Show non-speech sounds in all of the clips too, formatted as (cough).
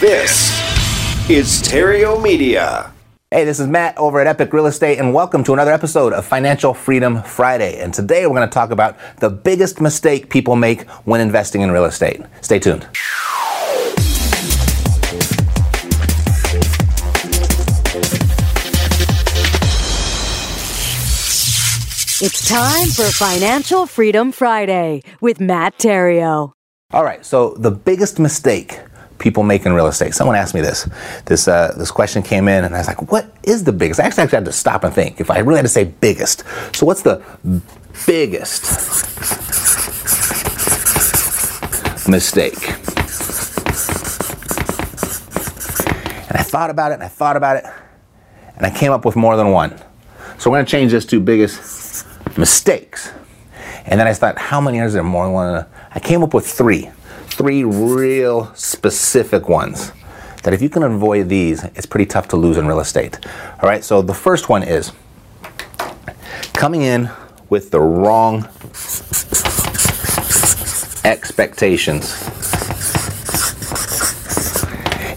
This is Terrio Media. Hey, this is Matt over at Epic Real Estate, and welcome to another episode of Financial Freedom Friday. And today we're going to talk about the biggest mistake people make when investing in real estate. Stay tuned. It's time for Financial Freedom Friday with Matt Theriault. All right, so the biggest mistake people make in real estate. Someone asked me this. This uh, this question came in, and I was like, "What is the biggest?" I actually, actually had to stop and think. If I really had to say biggest, so what's the biggest mistake? And I thought about it, and I thought about it, and I came up with more than one. So we're going to change this to biggest mistakes. And then I thought, how many are there more than one? I came up with three. Three real specific ones that if you can avoid these, it's pretty tough to lose in real estate. All right, so the first one is coming in with the wrong expectations.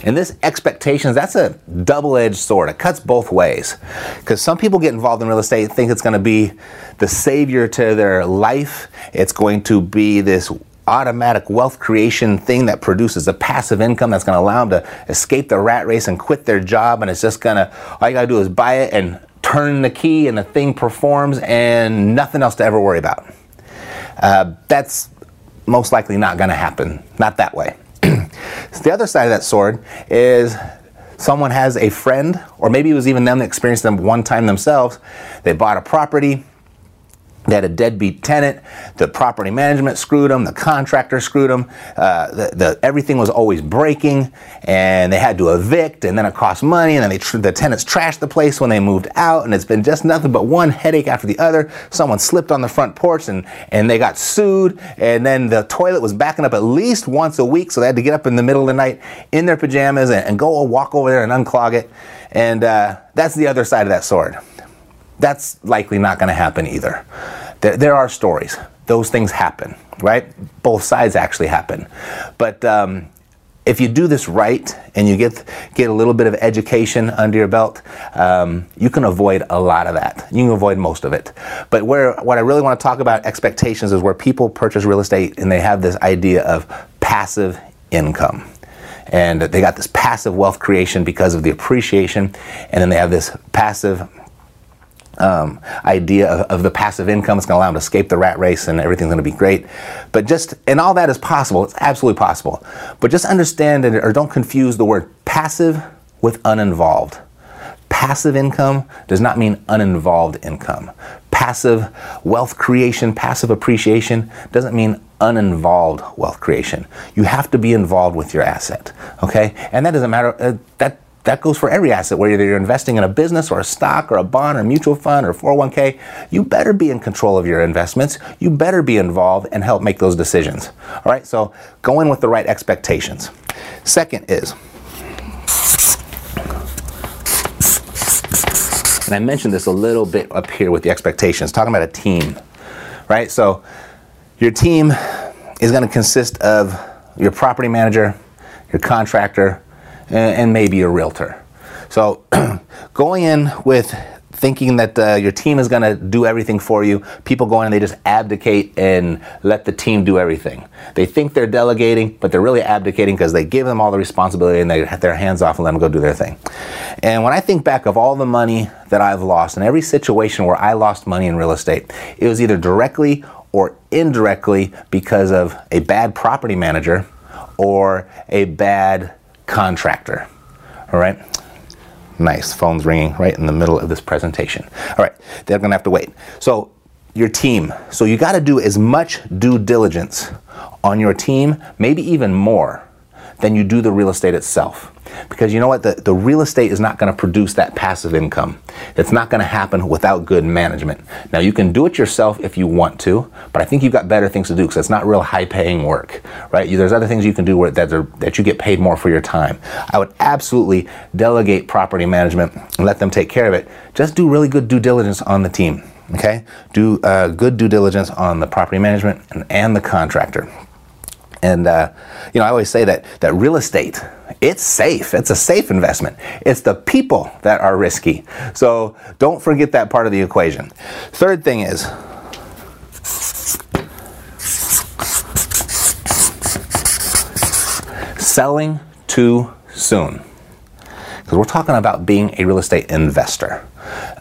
And this expectations, that's a double-edged sword. It cuts both ways. Because some people get involved in real estate think it's going to be the savior to their life. It's going to be this automatic wealth creation thing that produces a passive income that's going to allow them to escape the rat race and quit their job. And it's just going to, all you got to do is buy it and turn the key and the thing performs and nothing else to ever worry about. Uh, that's most likely not going to happen. Not that way. The other side of that sword is someone has a friend, or maybe it was even them that experienced them one time themselves. They bought a property, they had a deadbeat tenant. The property management screwed them. The contractor screwed them. Uh, the, the, everything was always breaking, and they had to evict, and then it cost money. And then tr- the tenants trashed the place when they moved out, and it's been just nothing but one headache after the other. Someone slipped on the front porch, and and they got sued. And then the toilet was backing up at least once a week, so they had to get up in the middle of the night in their pajamas and, and go walk over there and unclog it. And uh, that's the other side of that sword. That's likely not going to happen either. There, there, are stories. Those things happen, right? Both sides actually happen. But um, if you do this right and you get get a little bit of education under your belt, um, you can avoid a lot of that. You can avoid most of it. But where what I really want to talk about expectations is where people purchase real estate and they have this idea of passive income and they got this passive wealth creation because of the appreciation, and then they have this passive um, idea of, of, the passive income. It's going to allow them to escape the rat race and everything's going to be great. But just, and all that is possible. It's absolutely possible. But just understand it, or don't confuse the word passive with uninvolved. Passive income does not mean uninvolved income. Passive wealth creation, passive appreciation doesn't mean uninvolved wealth creation. You have to be involved with your asset, okay? And that doesn't matter. Uh, that that goes for every asset, whether you're investing in a business or a stock or a bond or a mutual fund or 401k. You better be in control of your investments. You better be involved and help make those decisions. All right, so go in with the right expectations. Second is, and I mentioned this a little bit up here with the expectations, talking about a team, right? So your team is going to consist of your property manager, your contractor, and maybe a realtor. So (clears throat) going in with thinking that uh, your team is going to do everything for you. People go in and they just abdicate and let the team do everything. They think they're delegating, but they're really abdicating because they give them all the responsibility and they have their hands off and let them go do their thing. And when I think back of all the money that I've lost in every situation where I lost money in real estate, it was either directly or indirectly because of a bad property manager or a bad contractor. All right? Nice. Phone's ringing right in the middle of this presentation. All right. They're going to have to wait. So, your team. So, you got to do as much due diligence on your team, maybe even more than you do the real estate itself. Because you know what? The, the real estate is not going to produce that passive income. It's not going to happen without good management. Now, you can do it yourself if you want to, but I think you've got better things to do because it's not real high paying work, right? You, there's other things you can do where, that, are, that you get paid more for your time. I would absolutely delegate property management and let them take care of it. Just do really good due diligence on the team, okay? Do uh, good due diligence on the property management and, and the contractor. And uh, you know, I always say that that real estate, it's safe. It's a safe investment. It's the people that are risky. So don't forget that part of the equation. Third thing is selling too soon. Because we're talking about being a real estate investor.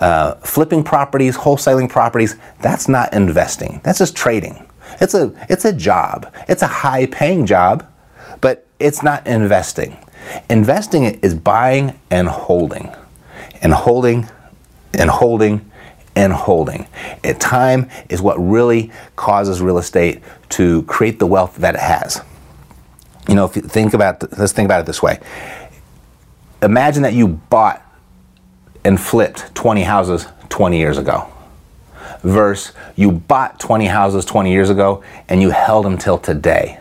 Uh, flipping properties, wholesaling properties, that's not investing. That's just trading. It's a it's a job. It's a high paying job, but it's not investing. Investing is buying and holding. And holding and holding and holding. At time is what really causes real estate to create the wealth that it has. You know, if you think about let's think about it this way. Imagine that you bought and flipped 20 houses 20 years ago versus you bought 20 houses 20 years ago and you held them till today.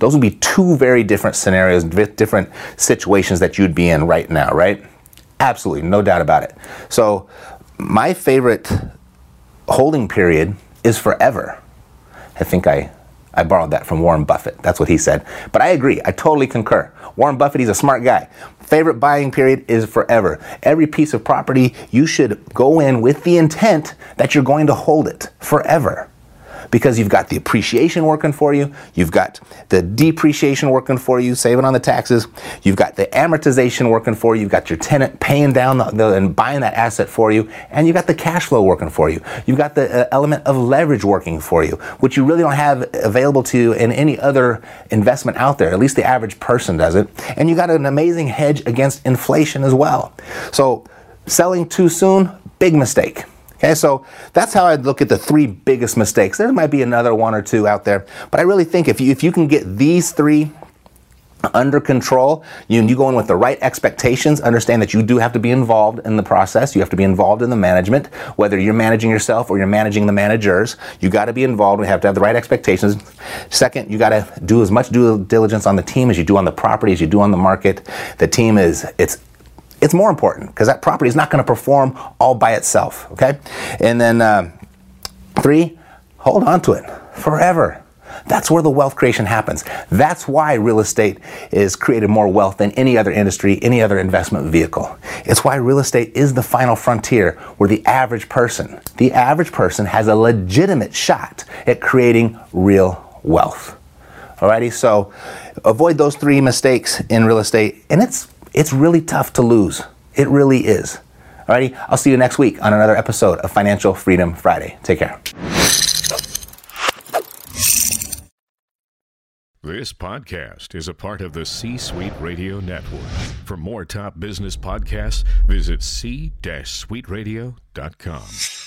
Those would be two very different scenarios, different situations that you'd be in right now, right? Absolutely, no doubt about it. So, my favorite holding period is forever. I think I I borrowed that from Warren Buffett. That's what he said. But I agree. I totally concur. Warren Buffett, he's a smart guy. Favorite buying period is forever. Every piece of property, you should go in with the intent that you're going to hold it forever because you've got the appreciation working for you, you've got the depreciation working for you, saving on the taxes, you've got the amortization working for you, you've got your tenant paying down the, the, and buying that asset for you, and you've got the cash flow working for you. You've got the uh, element of leverage working for you, which you really don't have available to you in any other investment out there. At least the average person doesn't. And you got an amazing hedge against inflation as well. So selling too soon, big mistake. Okay, so that's how I'd look at the three biggest mistakes. There might be another one or two out there, but I really think if you if you can get these three under control, you, you go in with the right expectations, understand that you do have to be involved in the process. You have to be involved in the management, whether you're managing yourself or you're managing the managers. You got to be involved. We have to have the right expectations. Second, you got to do as much due diligence on the team as you do on the property, as you do on the market. The team is, it's it's more important because that property is not going to perform all by itself. Okay, and then uh, three, hold on to it forever. That's where the wealth creation happens. That's why real estate is created more wealth than any other industry, any other investment vehicle. It's why real estate is the final frontier where the average person, the average person has a legitimate shot at creating real wealth. Alrighty, so avoid those three mistakes in real estate, and it's it's really tough to lose. It really is. Alrighty, I'll see you next week on another episode of Financial Freedom Friday. Take care. This podcast is a part of the C Suite Radio Network. For more top business podcasts, visit c-suiteradio.com.